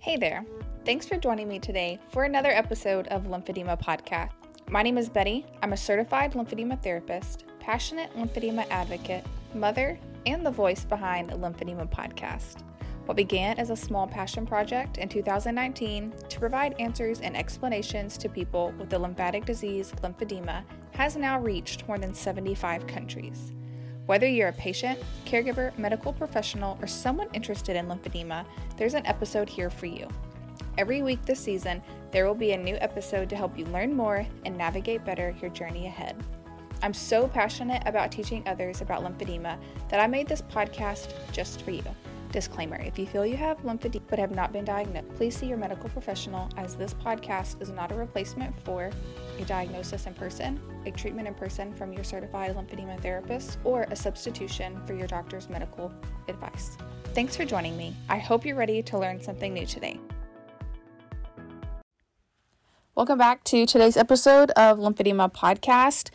Hey there. Thanks for joining me today for another episode of Lymphedema Podcast. My name is Betty. I'm a certified lymphedema therapist, passionate lymphedema advocate, mother, and the voice behind Lymphedema Podcast. What began as a small passion project in 2019 to provide answers and explanations to people with the lymphatic disease lymphedema has now reached more than 75 countries. Whether you're a patient, caregiver, medical professional, or someone interested in lymphedema, there's an episode here for you. Every week this season, there will be a new episode to help you learn more and navigate better your journey ahead. I'm so passionate about teaching others about lymphedema that I made this podcast just for you. Disclaimer If you feel you have lymphedema but have not been diagnosed, please see your medical professional as this podcast is not a replacement for a diagnosis in person, a treatment in person from your certified lymphedema therapist, or a substitution for your doctor's medical advice. Thanks for joining me. I hope you're ready to learn something new today. Welcome back to today's episode of Lymphedema Podcast.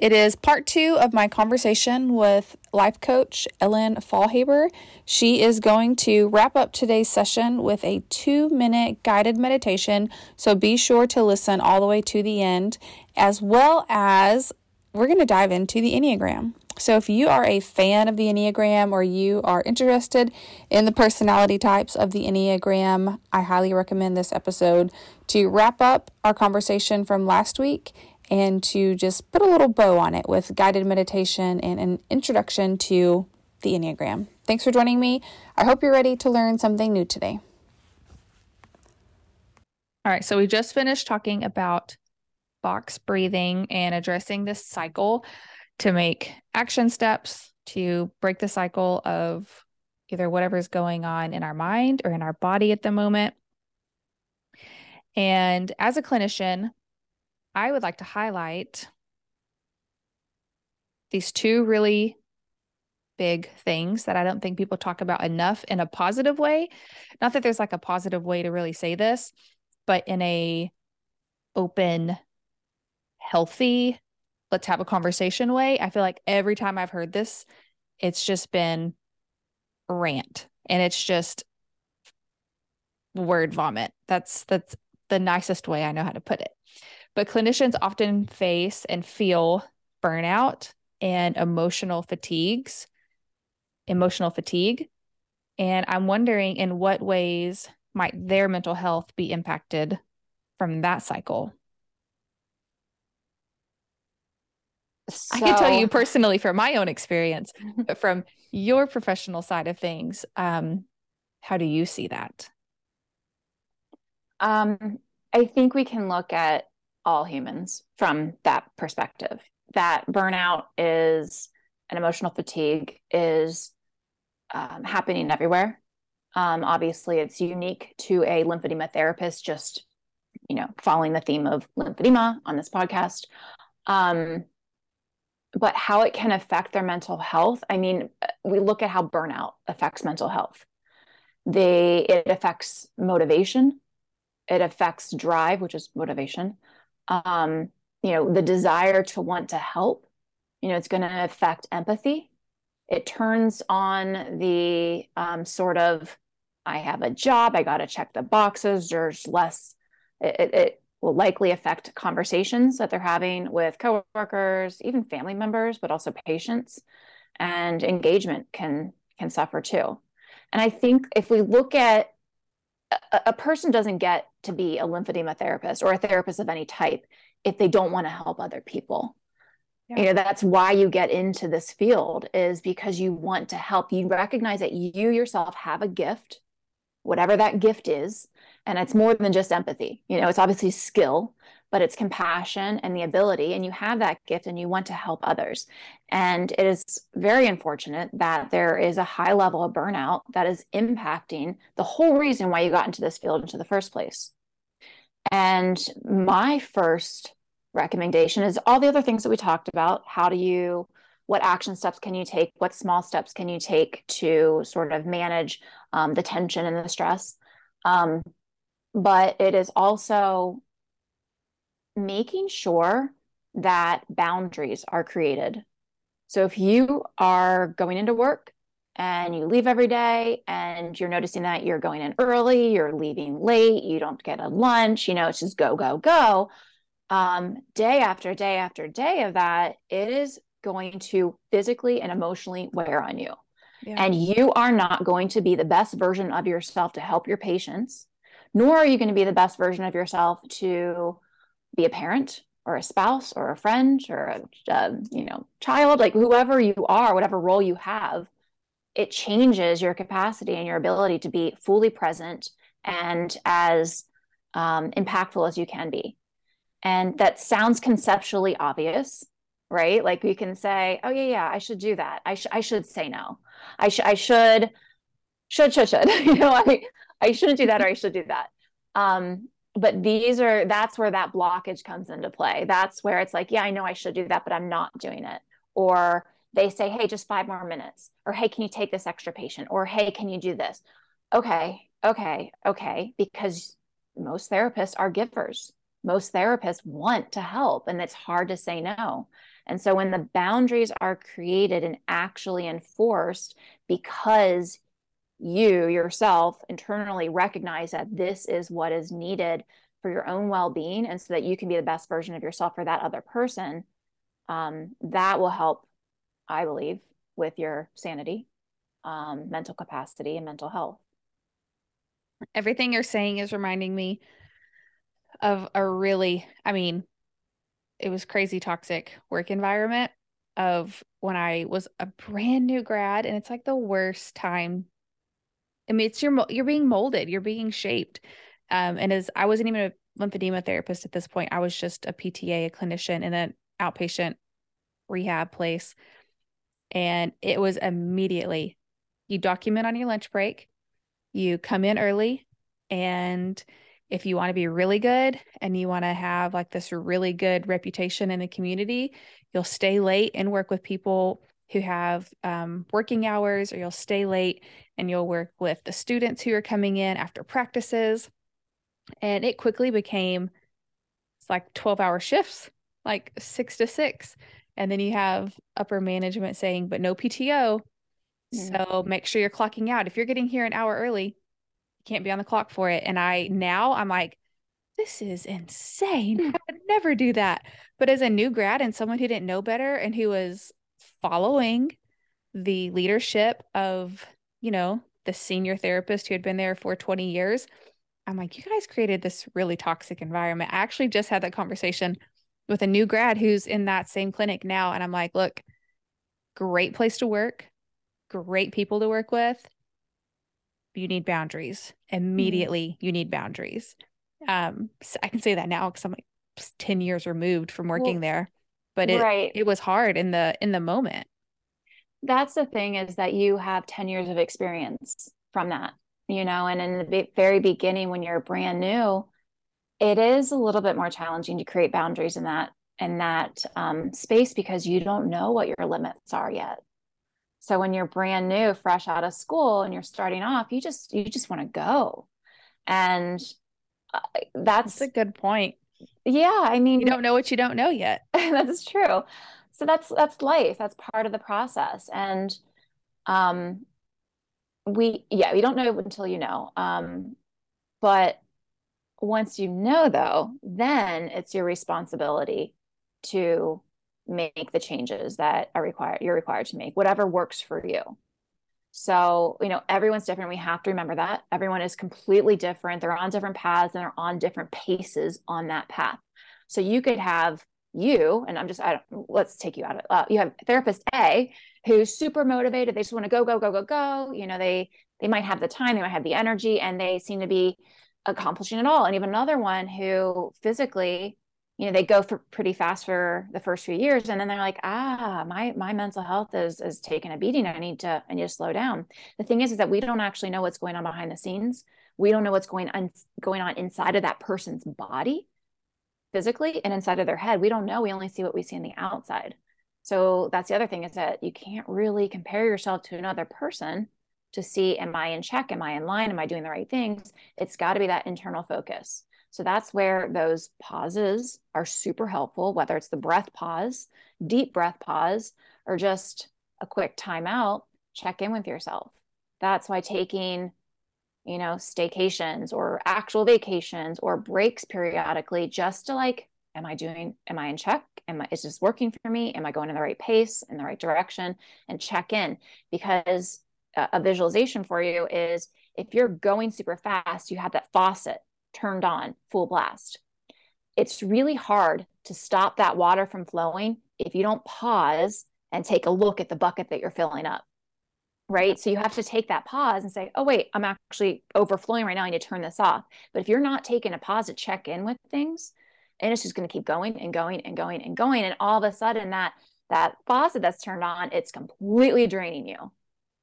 It is part two of my conversation with life coach Ellen Faulhaber. She is going to wrap up today's session with a two minute guided meditation. So be sure to listen all the way to the end, as well as we're going to dive into the Enneagram. So, if you are a fan of the Enneagram or you are interested in the personality types of the Enneagram, I highly recommend this episode to wrap up our conversation from last week and to just put a little bow on it with guided meditation and an introduction to the Enneagram. Thanks for joining me. I hope you're ready to learn something new today. All right, so we just finished talking about box breathing and addressing this cycle to make action steps to break the cycle of either whatever's going on in our mind or in our body at the moment. And as a clinician, I would like to highlight these two really big things that I don't think people talk about enough in a positive way. Not that there's like a positive way to really say this, but in a open, healthy, let's have a conversation way. I feel like every time I've heard this, it's just been rant and it's just word vomit. That's that's the nicest way I know how to put it. But clinicians often face and feel burnout and emotional fatigues, emotional fatigue. And I'm wondering in what ways might their mental health be impacted from that cycle? So, I can tell you personally from my own experience, but from your professional side of things, um, how do you see that? Um, I think we can look at all humans from that perspective. That burnout is an emotional fatigue is um, happening everywhere. Um, obviously, it's unique to a lymphedema therapist, just you know, following the theme of lymphedema on this podcast. Um, but how it can affect their mental health. I mean, we look at how burnout affects mental health. They it affects motivation, it affects drive, which is motivation um, you know, the desire to want to help. You know, it's going to affect empathy. It turns on the um, sort of, I have a job, I got to check the boxes. There's less, it, it will likely affect conversations that they're having with coworkers, even family members, but also patients. And engagement can can suffer too. And I think if we look at a, a person doesn't get to be a lymphedema therapist or a therapist of any type if they don't want to help other people. You know that's why you get into this field is because you want to help. You recognize that you yourself have a gift whatever that gift is and it's more than just empathy. You know it's obviously skill but it's compassion and the ability and you have that gift and you want to help others. And it is very unfortunate that there is a high level of burnout that is impacting the whole reason why you got into this field into the first place. And my first recommendation is all the other things that we talked about. How do you what action steps can you take? What small steps can you take to sort of manage um, the tension and the stress? Um, but it is also making sure that boundaries are created. So if you are going into work and you leave every day and you're noticing that you're going in early, you're leaving late, you don't get a lunch, you know, it's just go, go, go. Um, day after day after day of that, it is going to physically and emotionally wear on you. Yeah. And you are not going to be the best version of yourself to help your patients, nor are you going to be the best version of yourself to be a parent or a spouse or a friend or a, a you know child like whoever you are whatever role you have it changes your capacity and your ability to be fully present and as um, impactful as you can be. And that sounds conceptually obvious, right? Like we can say, "Oh yeah, yeah, I should do that. I should I should say no. I should I should should should should. you know, I I shouldn't do that or I should do that." Um, but these are that's where that blockage comes into play. That's where it's like, "Yeah, I know I should do that, but I'm not doing it." Or they say, hey, just five more minutes, or hey, can you take this extra patient, or hey, can you do this? Okay, okay, okay, because most therapists are givers. Most therapists want to help, and it's hard to say no. And so when the boundaries are created and actually enforced because you yourself internally recognize that this is what is needed for your own well-being and so that you can be the best version of yourself for that other person um, that will help I believe, with your sanity, um, mental capacity, and mental health. Everything you're saying is reminding me of a really, I mean, it was crazy toxic work environment of when I was a brand new grad, and it's like the worst time. I mean, it's your you're being molded, you're being shaped. Um, and as I wasn't even a lymphedema therapist at this point, I was just a PTA, a clinician in an outpatient rehab place. And it was immediately you document on your lunch break, you come in early, and if you want to be really good and you want to have like this really good reputation in the community, you'll stay late and work with people who have um, working hours, or you'll stay late and you'll work with the students who are coming in after practices. And it quickly became it's like 12 hour shifts, like six to six. And then you have upper management saying, but no PTO. So make sure you're clocking out. If you're getting here an hour early, you can't be on the clock for it. And I now I'm like, this is insane. Hmm. I would never do that. But as a new grad and someone who didn't know better and who was following the leadership of, you know, the senior therapist who had been there for 20 years, I'm like, you guys created this really toxic environment. I actually just had that conversation with a new grad who's in that same clinic now. And I'm like, look, great place to work, great people to work with. You need boundaries. Immediately, mm. you need boundaries. Um, so I can say that now because I'm like 10 years removed from working well, there. But it right. it was hard in the in the moment. That's the thing is that you have 10 years of experience from that, you know, and in the very beginning when you're brand new, it is a little bit more challenging to create boundaries in that in that um, space because you don't know what your limits are yet. So when you're brand new fresh out of school and you're starting off you just you just want to go. And uh, that's, that's a good point. Yeah i mean you don't know what you don't know yet. that's true so that's that's life. That's part of the process. And um we yeah we don't know until you know. Um but once you know though then it's your responsibility to make the changes that are required you're required to make whatever works for you. So you know everyone's different. We have to remember that. Everyone is completely different. They're on different paths and they're on different paces on that path. So you could have you and i'm just i don't let's take you out of uh, you have therapist a who's super motivated. They just want to go go go go go. You know they they might have the time they might have the energy and they seem to be accomplishing it all. And even another one who physically you know they go for pretty fast for the first few years and then they're like ah my my mental health is is taking a beating. I need to i need to slow down. The thing is is that we don't actually know what's going on behind the scenes. We don't know what's going on going on inside of that person's body physically and inside of their head we don't know we only see what we see on the outside so that's the other thing is that you can't really compare yourself to another person to see am I in check? Am I in line? Am I doing the right things? It's got to be that internal focus. So that's where those pauses are super helpful, whether it's the breath pause, deep breath pause, or just a quick timeout. check in with yourself. That's why taking, you know, staycations or actual vacations or breaks periodically just to like, am I doing, am I in check? Am I, is this working for me? Am I going in the right pace, in the right direction? And check in because a visualization for you is if you're going super fast, you have that faucet turned on full blast. It's really hard to stop that water from flowing if you don't pause and take a look at the bucket that you're filling up. Right. So you have to take that pause and say, oh, wait, I'm actually overflowing right now. I need to turn this off. But if you're not taking a pause to check in with things, and it's just going to keep going and going and going and going. And all of a sudden that that faucet that's turned on, it's completely draining you.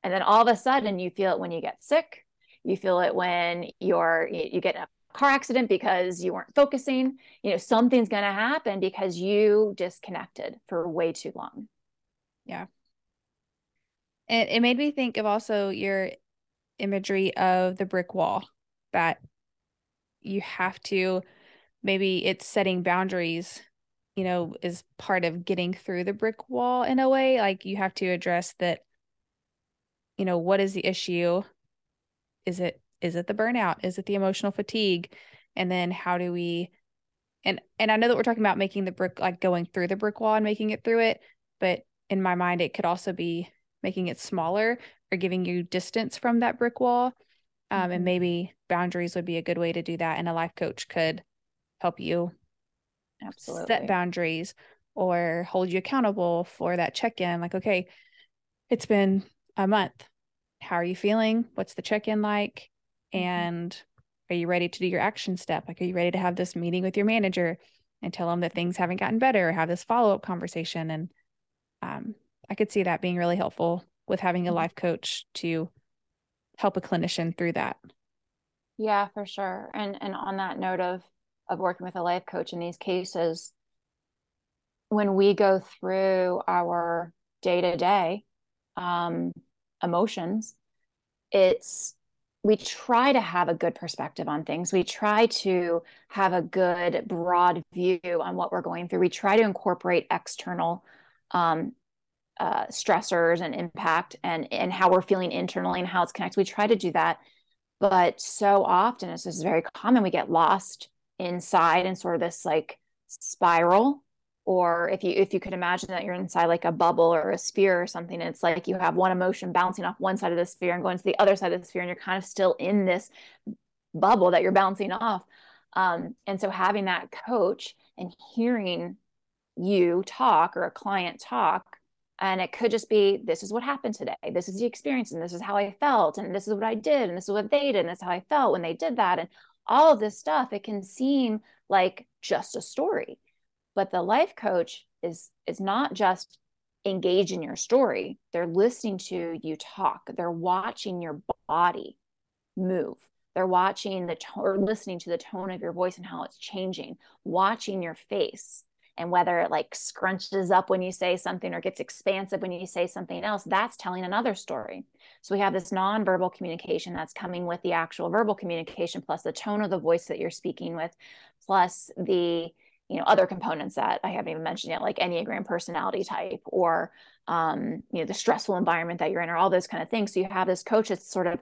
And then all of a sudden you feel it when you get sick. You feel it when you're you get in a car accident because you weren't focusing. You know, something's going to happen because you disconnected for way too long. Yeah. It it made me think of also your imagery of the brick wall that you have to maybe it's setting boundaries you know is part of getting through the brick wall in a way. Like you have to address that you know what is the issue? Is it is it the burnout? Is it the emotional fatigue? And then how do we and and i know that we're talking about making the brick like going through the brick wall and making it through it but in my mind it could also be making it smaller or giving you distance from that brick wall um, mm-hmm. and maybe boundaries would be a good way to do that and a life coach could help you absolutely. set boundaries or hold you accountable for that check-in like okay it's been a month. How are you feeling? What's the check-in like? Mm-hmm. and are you ready to do your action step? Like are you ready to have this meeting with your manager and tell them that things haven't gotten better or have this follow-up conversation? And um, i could see that being really helpful with having a mm-hmm. life coach to help a clinician through that. Yeah for sure. And and on that note of of working with a life coach in these cases when we go through our day to day emotions it's we try to have a good perspective on things. We try to have a good broad view on what we're going through. We try to incorporate external um, uh, stressors and impact and and how we're feeling internally and how it's connected. We try to do that but so often it's just very common we get lost inside in sort of this like spiral. Or if you if you could imagine that you're inside like a bubble or a sphere or something it's like you have one emotion bouncing off one side of the sphere and going to the other side of the sphere and you're kind of still in this bubble that you're bouncing off. Um, and so having that coach and hearing you talk or a client talk and it could just be this is what happened today. This is the experience and this is how i felt and this is what i did and this is what they did and this is how i felt when they did that and all of this stuff it can seem like just a story. But the life coach is is not just engage in your story. They're listening to you talk. They're watching your body move. They're watching the tone or listening to the tone of your voice and how it's changing watching your face and whether it like scrunches up when you say something or gets expansive when you say something else that's telling another story so we have this nonverbal communication that's coming with the actual verbal communication, plus the tone of the voice that you're speaking with, plus the you know other components that I haven't even mentioned yet, like Enneagram personality type or um, you know the stressful environment that you're in, or all those kind of things. So you have this coach that's sort of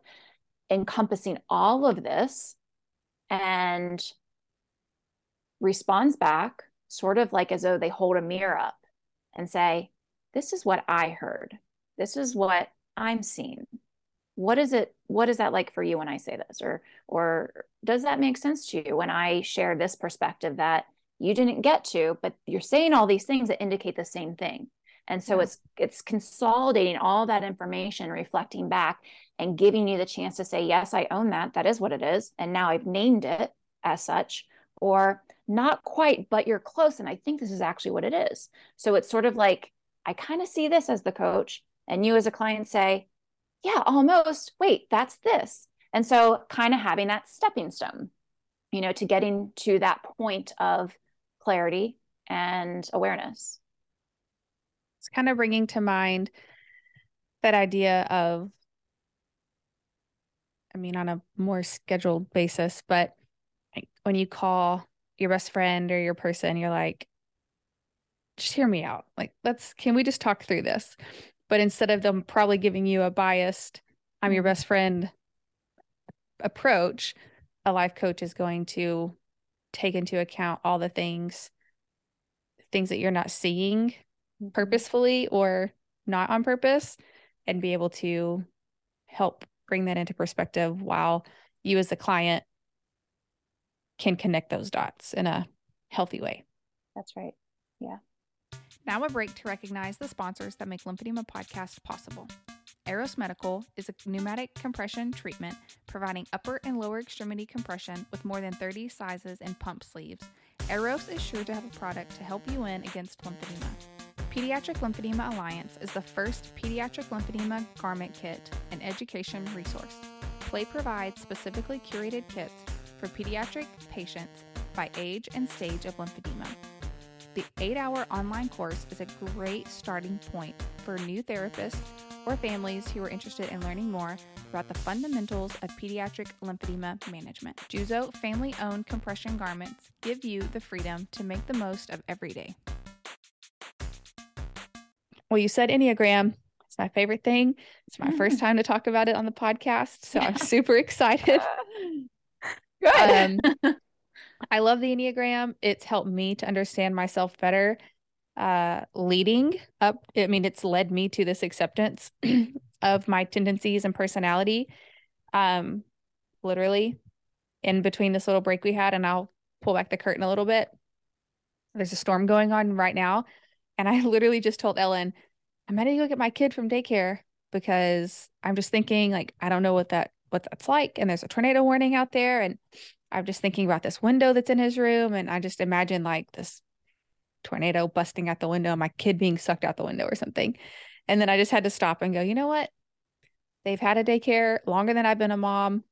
encompassing all of this and responds back sort of like as though they hold a mirror up and say, This is what I heard. This is what I'm seeing. What is it? What is that like for you when I say this? Or or does that make sense to you when I share this perspective that you didn't get to, but you're saying all these things that indicate the same thing? And so yeah. it's it's consolidating all that information, reflecting back, and giving you the chance to say, yes, I own that. That is what it is. And now I've named it as such, or not quite, but you're close. And I think this is actually what it is. So it's sort of like, I kind of see this as the coach and you as a client say yeah almost wait that's this and so kind of having that stepping stone you know to getting to that point of clarity and awareness it's kind of bringing to mind that idea of i mean on a more scheduled basis but when you call your best friend or your person you're like just hear me out. Like let's can we just talk through this? But instead of them probably giving you a biased i'm your best friend approach a life coach is going to take into account all the things things that you're not seeing mm-hmm. purposefully or not on purpose and be able to help bring that into perspective while you as the client can connect those dots in a healthy way. That's right. Yeah. Now a break to recognize the sponsors that make Lymphedema Podcast possible. Airos Medical is a pneumatic compression treatment providing upper and lower extremity compression with more than 30 sizes and pump sleeves. Airos is sure to have a product to help you win against lymphedema. Pediatric Lymphedema Alliance is the first pediatric lymphedema garment kit and education resource. Play provides specifically curated kits for pediatric patients by age and stage of lymphedema. The eight hour online course is a great starting point for new therapists or families who are interested in learning more about the fundamentals of pediatric lymphedema management. Juzo family owned compression garments give you the freedom to make the most of every day. Well, you said Enneagram. It's my favorite thing. It's my mm. first time to talk about it on the podcast. So I'm super excited. Good. Um, I love the Enneagram. It's helped me to understand myself better. Uh, leading up, I mean, it's led me to this acceptance of my tendencies and personality. Um, literally in between this little break we had, and I'll pull back the curtain a little bit. There's a storm going on right now. And I literally just told Ellen, I'm ready to go get my kid from daycare because I'm just thinking like I don't know what that what that's like. And there's a tornado warning out there. And I'm just thinking about this window that's in his room. And I just imagine like this tornado busting out the window, my kid being sucked out the window or something. And then I just had to stop and go, you know what? They've had a daycare longer than I've been a mom.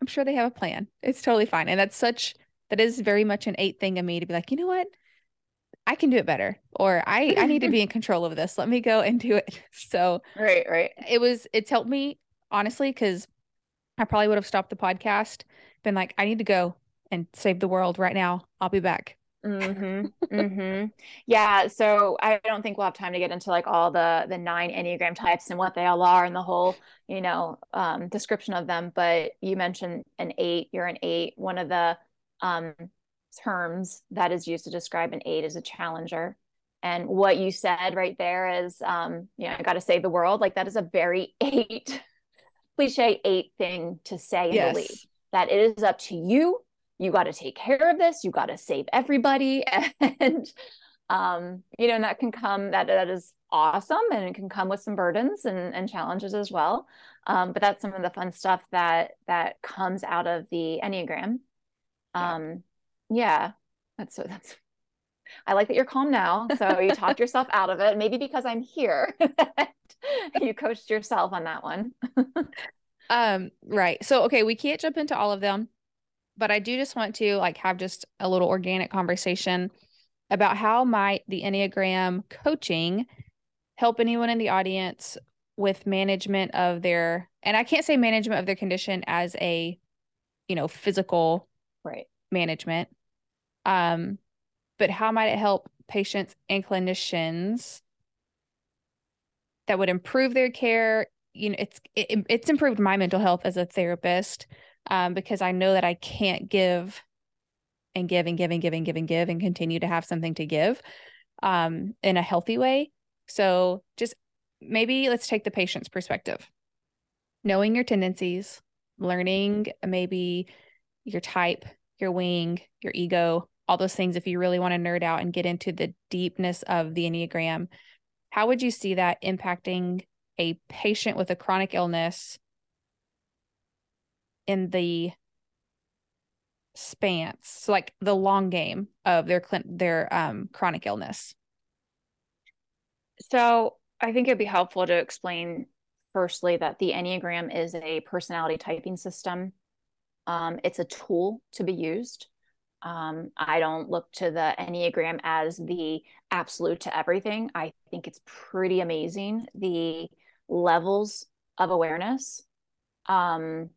I'm sure they have a plan. It's totally fine. And that's such that is very much an eight thing of me to be like, you know what? I can do it better or I I need to be in control of this. Let me go and do it. So Right, right. It was it's helped me honestly cuz I probably would have stopped the podcast, been like I need to go and save the world right now. I'll be back. hmm hmm Yeah. So I don't think we'll have time to get into like all the the nine enneagram types and what they all are and the whole you know um, description of them. But you mentioned an eight. You're an eight. One of the um, terms that is used to describe an eight is a challenger. And what you said right there is, um, you know, I got to save the world. Like that is a very eight cliche eight thing to say yes. and believe that it is up to you. You got to take care of this. You got to save everybody. And, um, you know, and that can come, that, that is awesome. And it can come with some burdens and, and challenges as well. Um, but that's some of the fun stuff that, that comes out of the Enneagram. Um, yeah that's so that's i like that you're calm now so you talked yourself out of it. Maybe because i'm here you coached yourself on that one. Um right. So okay we can't jump into all of them but i do just want to like have just a little organic conversation about how might the enneagram coaching help anyone in the audience with management of their and i can't say management of their condition as a you know physical right. management. Um, but how might it help patients and clinicians that would improve their care? You know, it's it, it's improved my mental health as a therapist um, because I know that I can't give and give and give and give and give and give and continue to have something to give um, in a healthy way. So just maybe let's take the patient's perspective. Knowing your tendencies, learning maybe your type, your wing, your ego, all those things if you really want to nerd out and get into the deepness of the Enneagram. How would you see that impacting a patient with a chronic illness in the spans, so like the long game of their their um, chronic illness? So I think it'd be helpful to explain firstly that the Enneagram is a personality typing system. Um, it's a tool to be used. Um, I don't look to the Enneagram as the absolute to everything. I think it's pretty amazing the levels of awareness, um,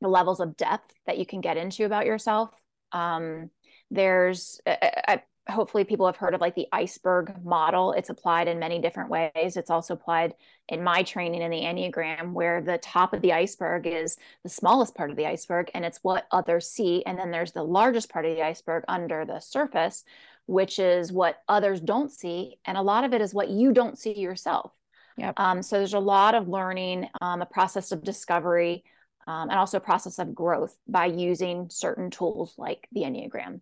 the levels of depth that you can get into about yourself. Um, there's, I, hopefully people have heard of like the iceberg model. It's applied in many different ways. It's also applied in my training in the Enneagram, where the top of the iceberg is the smallest part of the iceberg and it's what others see. And then there's the largest part of the iceberg under the surface, which is what others don't see. And a lot of it is what you don't see yourself. Yep. Um, so there's a lot of learning, um, a process of discovery, um, and also a process of growth by using certain tools like the Enneagram.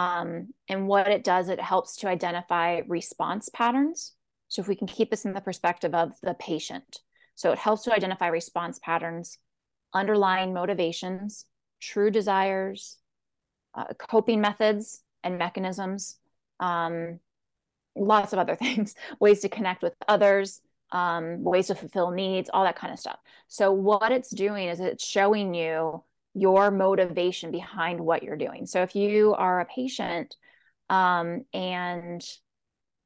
Um, and what it does, it helps to identify response patterns. So if we can keep this in the perspective of the patient, so it helps to identify response patterns, underlying motivations, true desires, uh, coping methods and mechanisms, um, lots of other things, ways to connect with others, um, ways to fulfill needs, all that kind of stuff. So what it's doing is it's showing you your motivation behind what you're doing. So if you are a patient um, and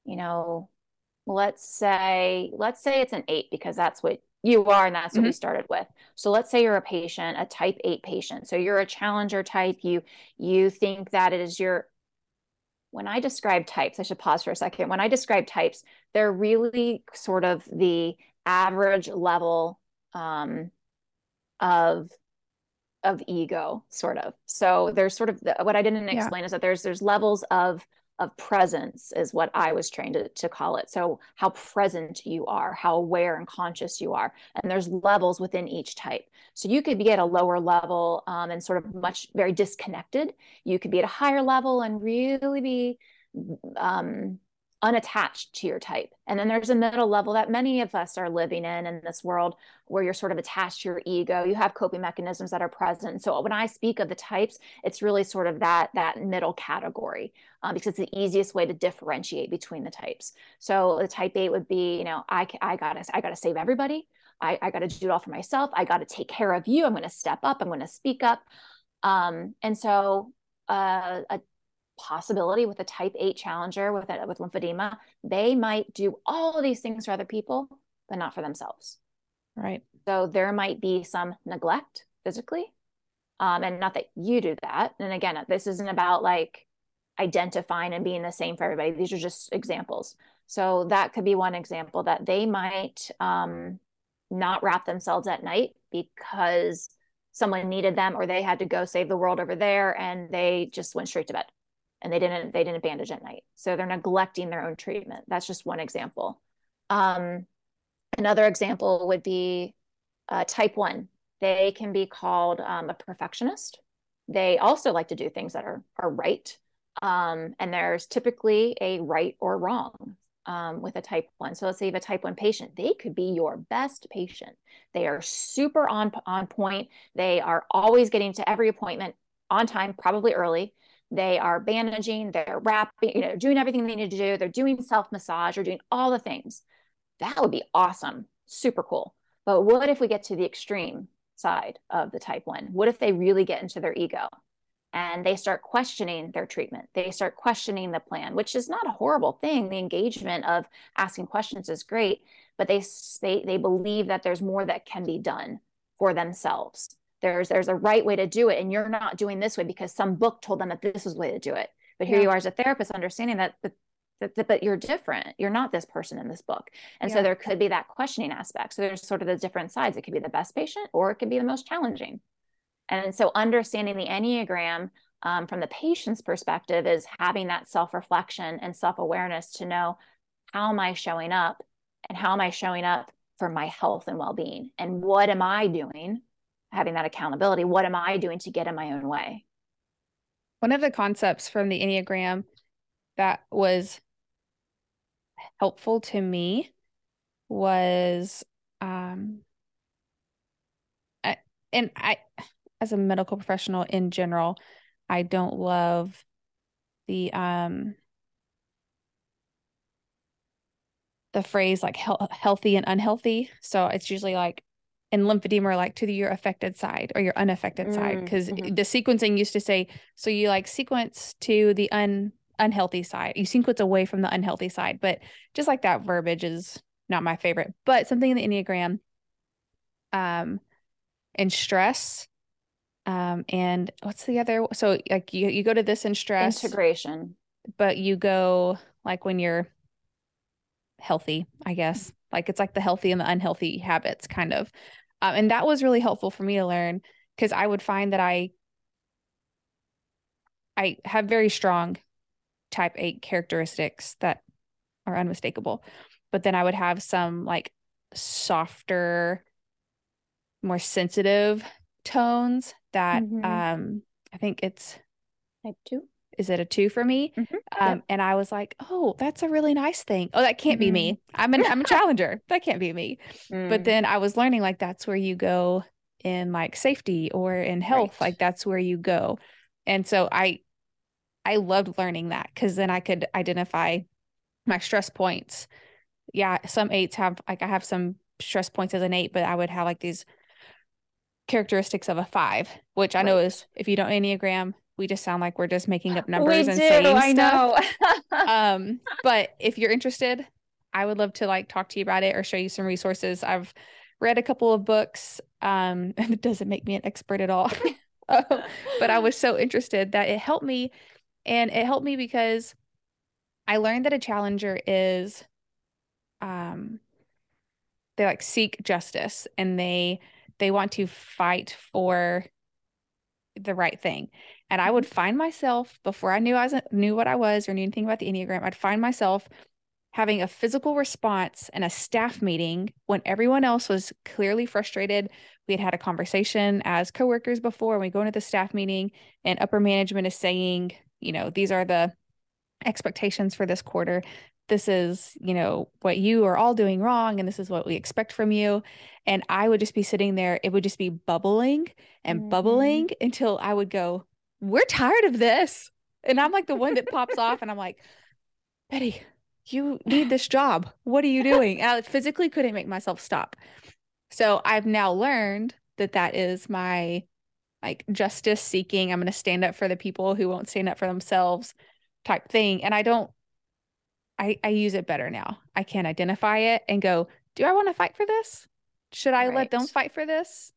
you know, let's say let's say it's an 8 because that's what you are and that's what mm-hmm. we started with. So let's say you're a patient, a type 8 patient. So you're a challenger type, you you think that it is your when I describe types, I should pause for a second. When I describe types, they're really sort of the average level um, of of ego sort of. So there's sort of the, what i didn't explain yeah. is that there's there's levels of of presence is what i was trained to, to call it. So how present you are how aware and conscious you are and there's levels within each type. So you could be at a lower level um, and sort of much very disconnected. You could be at a higher level and really be um, unattached to your type. And then there's a middle level that many of us are living in in this world where you're sort of attached to your ego. You have coping mechanisms that are present. So when I speak of the types, it's really sort of that that middle category uh, because it's the easiest way to differentiate between the types. So the type eight would be, you know, I I gotta I gotta save everybody. I, I gotta do it all for myself. I gotta take care of you. I'm gonna step up. I'm gonna speak up. Um, and so uh, a possibility with a type 8 challenger with a, with lymphedema they might do all of these things for other people but not for themselves. Right. So there might be some neglect physically um, and not that you do that. And again this isn't about like identifying and being the same for everybody. These are just examples. So that could be one example that they might um, not wrap themselves at night because someone needed them or they had to go save the world over there and they just went straight to bed and they didn't they didn't bandage at night. So they're neglecting their own treatment. That's just one example. Um, another example would be uh, type 1 they can be called um, a perfectionist. They also like to do things that are are right um, and there's typically a right or wrong um, with a type 1 so let's say you have a type 1 patient. They could be your best patient. They are super on on point. They are always getting to every appointment on time probably early they are bandaging, they're wrapping, you know, doing everything they need to do. They're doing self massage or doing all the things. That would be awesome. Super cool. But what if we get to the extreme side of the type one? What if they really get into their ego and they start questioning their treatment? They start questioning the plan, which is not a horrible thing. The engagement of asking questions is great, but they they they believe that there's more that can be done for themselves there's there's a right way to do it and you're not doing this way because some book told them that this is the way to do it. But here yeah. you are as a therapist understanding that but that, but you're different. You're not this person in this book. And yeah. so there could be that questioning aspect. So there's sort of the different sides. It could be the best patient or it could be the most challenging. And so understanding the enneagram um, from the patient's perspective is having that self-reflection and self-awareness to know how am i showing up and how am i showing up for my health and well-being? And what am i doing having that accountability. What am I doing to get in my own way? One of the concepts from the Enneagram that was helpful to me was um I, and I as a medical professional in general, I don't love the um the phrase like he- healthy and unhealthy. So it's usually like and lymphedema are like to the, your affected side or your unaffected mm, side because mm-hmm. the sequencing used to say so you like sequence to the un unhealthy side you sequence away from the unhealthy side but just like that verbiage is not my favorite but something in the enneagram um and stress um and what's the other so like you, you go to this in stress integration but you go like when you're healthy, I guess. Like it's like the healthy and the unhealthy habits kind of. Um, and that was really helpful for me to learn because I would find that I I have very strong type 8 characteristics that are unmistakable. But then I would have some like softer more sensitive tones that mm-hmm. um I think it's type 2 is it a two for me? Mm-hmm. Um, yep. And I was like, oh, that's a really nice thing. Oh, that can't mm-hmm. be me. I'm an I'm a challenger. that can't be me. Mm. But then I was learning like that's where you go in like safety or in health. Right. Like that's where you go. And so I I loved learning that because then I could identify my stress points. Yeah, some eights have like I have some stress points as an eight, but I would have like these characteristics of a five, which I right. know is if you don't Enneagram, we just sound like we're just making up numbers we and do, saying I stuff. know. um, but if you're interested, I would love to like talk to you about it or show you some resources. I've read a couple of books. Um, it doesn't make me an expert at all. um, but I was so interested that it helped me. And it helped me because I learned that a challenger is um they like seek justice and they they want to fight for the right thing. And I would find myself before I knew I was knew what I was or knew anything about the Enneagram, I'd find myself having a physical response in a staff meeting when everyone else was clearly frustrated. We had had a conversation as coworkers before, and we go into the staff meeting, and upper management is saying, you know, these are the expectations for this quarter. This is, you know, what you are all doing wrong, and this is what we expect from you. And I would just be sitting there, it would just be bubbling and mm-hmm. bubbling until I would go, We're tired of this. And I'm like the one that pops off, and I'm like, Betty, you need this job. What are you doing? I physically couldn't make myself stop. So I've now learned that that is my like justice seeking. I'm going to stand up for the people who won't stand up for themselves type thing. And I don't, I, I use it better now. I can identify it and go, do I want to fight for this? Should I right. let them fight for this?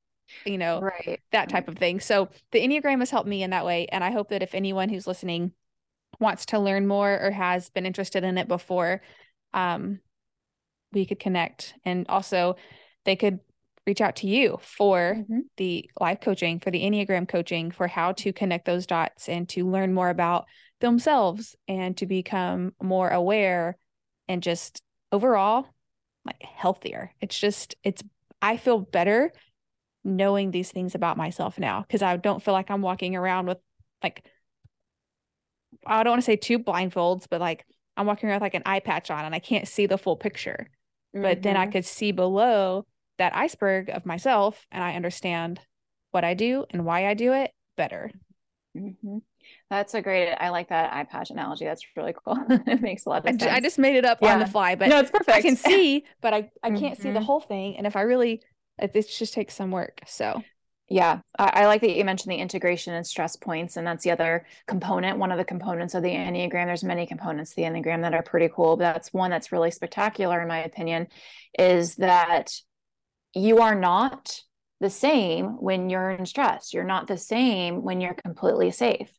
You know, right. that type of thing. So the Enneagram has helped me in that way. And I hope that if anyone who's listening wants to learn more or has been interested in it before, um, we could connect. And also, they could reach out to you for mm-hmm. the life coaching, for the Enneagram coaching, for how to connect those dots and to learn more about themselves and to become more aware and just overall like healthier. It's just, it's I feel better knowing these things about myself now because I don't feel like I'm walking around with like I don't want to say two blindfolds, but like I'm walking around with like an eye patch on and I can't see the full picture. Mm-hmm. But then I mm-hmm. could see below that iceberg of myself and I understand what I do and why I do it better. Mm-hmm. That's a great. I like that eye patch analogy. That's really cool. it makes a lot of sense. I just made it up yeah. on the fly, but no, it's perfect. I can see, but I I can't mm-hmm. see the mm-hmm. whole thing. And if I really, it, it just takes some work. So yeah, I, I, like that you mentioned the integration and stress points, and that's the other component. One of the components of the Enneagram. There's many components the Enneagram that are pretty cool, but that's one that's really spectacular, in my opinion, is that you are not the same when you're in stress. You're not the same when you're completely safe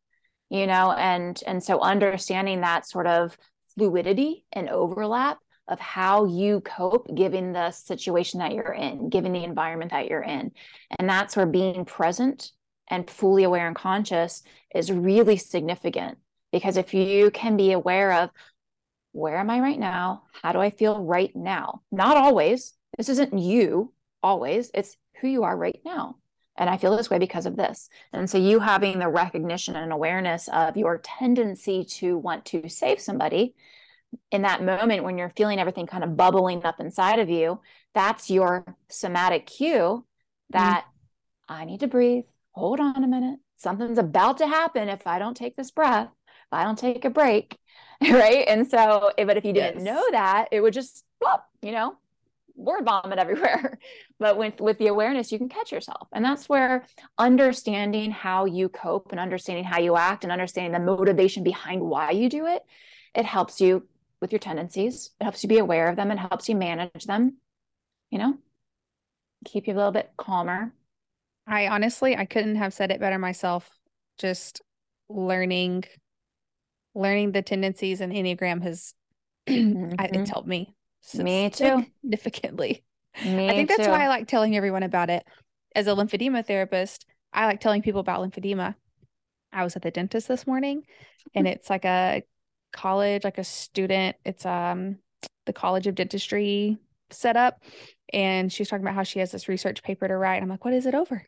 you know and and so understanding that sort of fluidity and overlap of how you cope given the situation that you're in given the environment that you're in. And that's where being present and fully aware and conscious is really significant. Because if you can be aware of where am i right now? How do i feel right now? Not always. This isn't you always. It's who you are right now. And I feel this way because of this. And so you having the recognition and awareness of your tendency to want to save somebody in that moment when you're feeling everything kind of bubbling up inside of you, that's your somatic cue that mm. I need to breathe. Hold on a minute. Something's about to happen if I don't take this breath, if I don't take a break. Right. And so, but if you didn't yes. know that, it would just, you know, word vomit everywhere but with with the awareness you can catch yourself and that's where understanding how you cope and understanding how you act and understanding the motivation behind why you do it it helps you with your tendencies it helps you be aware of them it helps you manage them you know keep you a little bit calmer i honestly i couldn't have said it better myself just learning learning the tendencies and Enneagram has mm-hmm. I, it's helped me. Me too. Significantly. Me I think that's too. why I like telling everyone about it. As a lymphedema therapist, I like telling people about lymphedema. I was at the dentist this morning and it's like a college, like a student, it's um the College of Dentistry set up. And she was talking about how she has this research paper to write. I'm like, what is it over?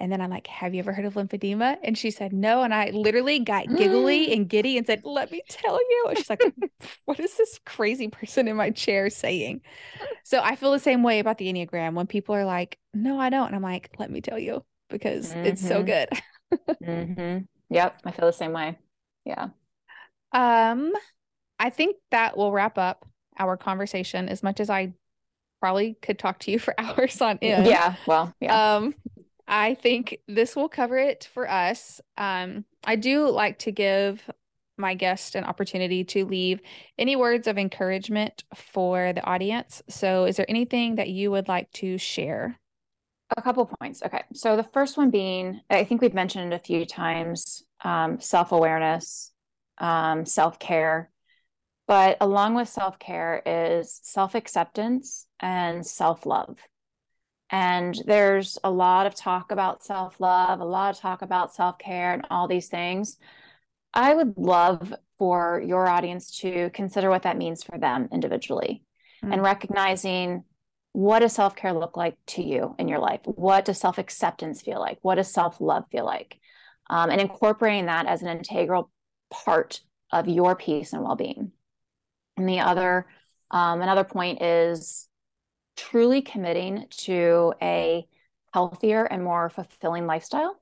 And then I'm like, Have you ever heard of lymphedema? And she said, No. And I literally got giggly and giddy and said, Let me tell you. And she's like, What is this crazy person in my chair saying? So I feel the same way about the Enneagram when people are like, No, I don't. And I'm like, Let me tell you because mm-hmm. it's so mm-hmm. good. mm-hmm. Yep. I feel the same way. Yeah. Um, I think that will wrap up our conversation as much as I probably could talk to you for hours on end. Yeah. Well, yeah. Um, I think this will cover it for us. Um, I do like to give my guest an opportunity to leave any words of encouragement for the audience. So, is there anything that you would like to share? A couple points. Okay. So, the first one being, I think we've mentioned a few times um, self awareness, um, self care. But along with self care is self acceptance and self love. And there's a lot of talk about self love, a lot of talk about self care, and all these things. I would love for your audience to consider what that means for them individually mm-hmm. and recognizing what does self care look like to you in your life? What does self acceptance feel like? What does self love feel like? Um, and incorporating that as an integral part of your peace and well being. And the other, um, another point is truly committing to a healthier and more fulfilling lifestyle.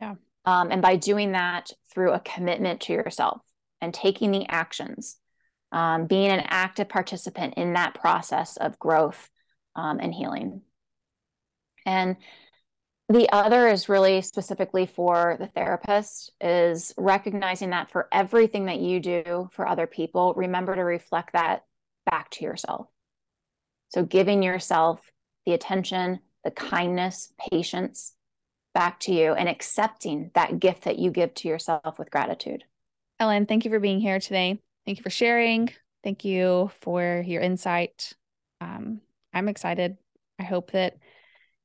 Yeah. Um, and by doing that through a commitment to yourself and taking the actions, um, being an active participant in that process of growth um, and healing. And the other is really specifically for the therapist is recognizing that for everything that you do for other people, remember to reflect that back to yourself. So giving yourself the attention, the kindness, patience back to you and accepting that gift that you give to yourself with gratitude. Ellen, thank you for being here today. Thank you for sharing. Thank you for your insight. Um, I'm excited. I hope that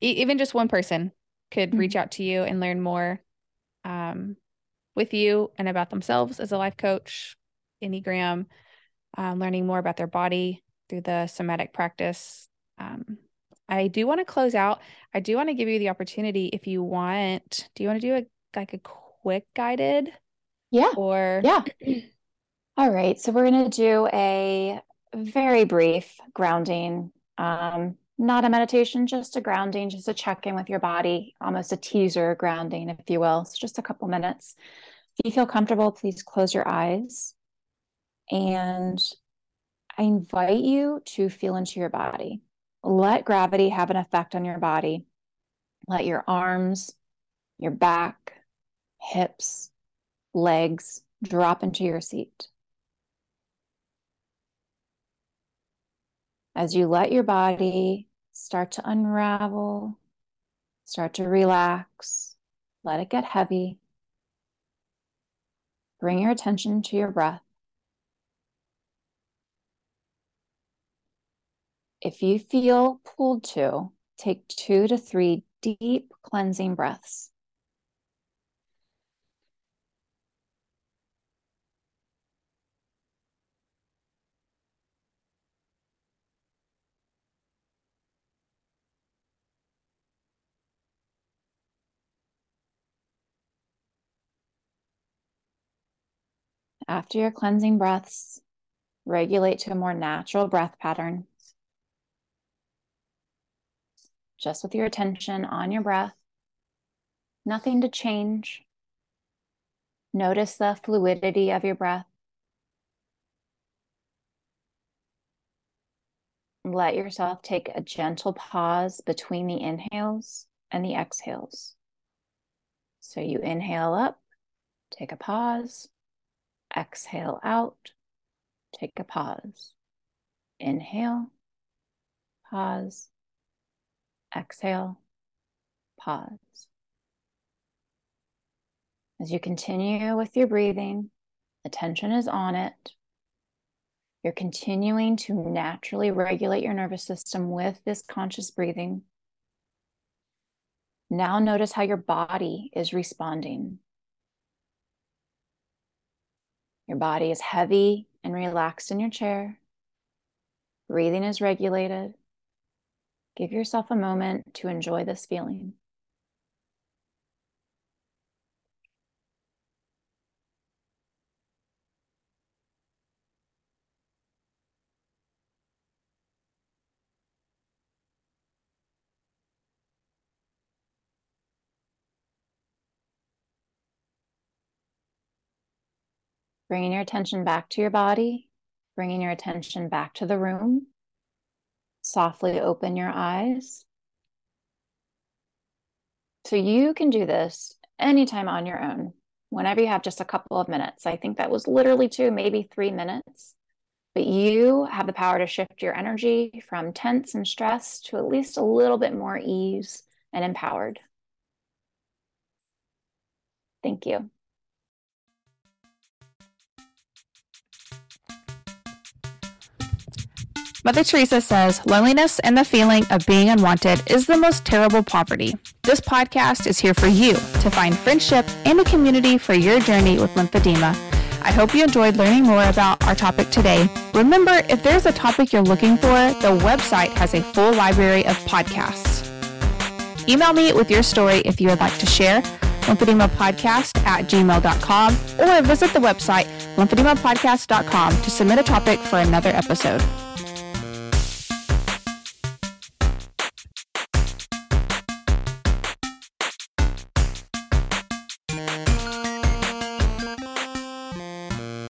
even just one person could mm-hmm. reach out to you and learn more um, with you and about themselves as a life coach, Enneagram, um, learning more about their body, through the somatic practice. Um, I do want to close out. I do want to give you the opportunity if you want. Do you want to do a like a quick guided? Yeah. Or yeah. All right. So we're gonna do a very brief grounding. Um, not a meditation, just a grounding, just a check in with your body, almost a teaser grounding, if you will. So just a couple minutes. If you feel comfortable, please close your eyes and I invite you to feel into your body. Let gravity have an effect on your body. Let your arms, your back, hips, legs drop into your seat. As you let your body start to unravel, start to relax, let it get heavy. Bring your attention to your breath. If you feel pulled to, take two to three deep cleansing breaths. After your cleansing breaths, regulate to a more natural breath pattern. just with your attention on your breath. Nothing to change. Notice the fluidity of your breath. Let yourself take a gentle pause between the inhales and the exhales. So you inhale up, take a pause, exhale out, take a pause. Inhale, pause, exhale, pause. As you continue with your breathing, attention is on it. You're continuing to naturally regulate your nervous system with this conscious breathing. Now, notice how your body is responding. Your body is heavy and relaxed in your chair. Breathing is regulated. Give yourself a moment to enjoy this feeling. Bringing your attention back to your body, bringing your attention back to the room. Softly open your eyes. So you can do this anytime on your own, whenever you have just a couple of minutes. I think that was literally two, maybe three minutes. But you have the power to shift your energy from tense and stress to at least a little bit more ease and empowered. Thank you. Mother Teresa says loneliness and the feeling of being unwanted is the most terrible poverty. This podcast is here for you to find friendship and a community for your journey with lymphedema. I hope you enjoyed learning more about our topic today. Remember, if there's a topic you're looking for, the website has a full library of podcasts. Email me with your story if you would like to share lymphedemapodcast at gmail.com or visit the website lymphedemapodcast.com to submit a topic for another episode.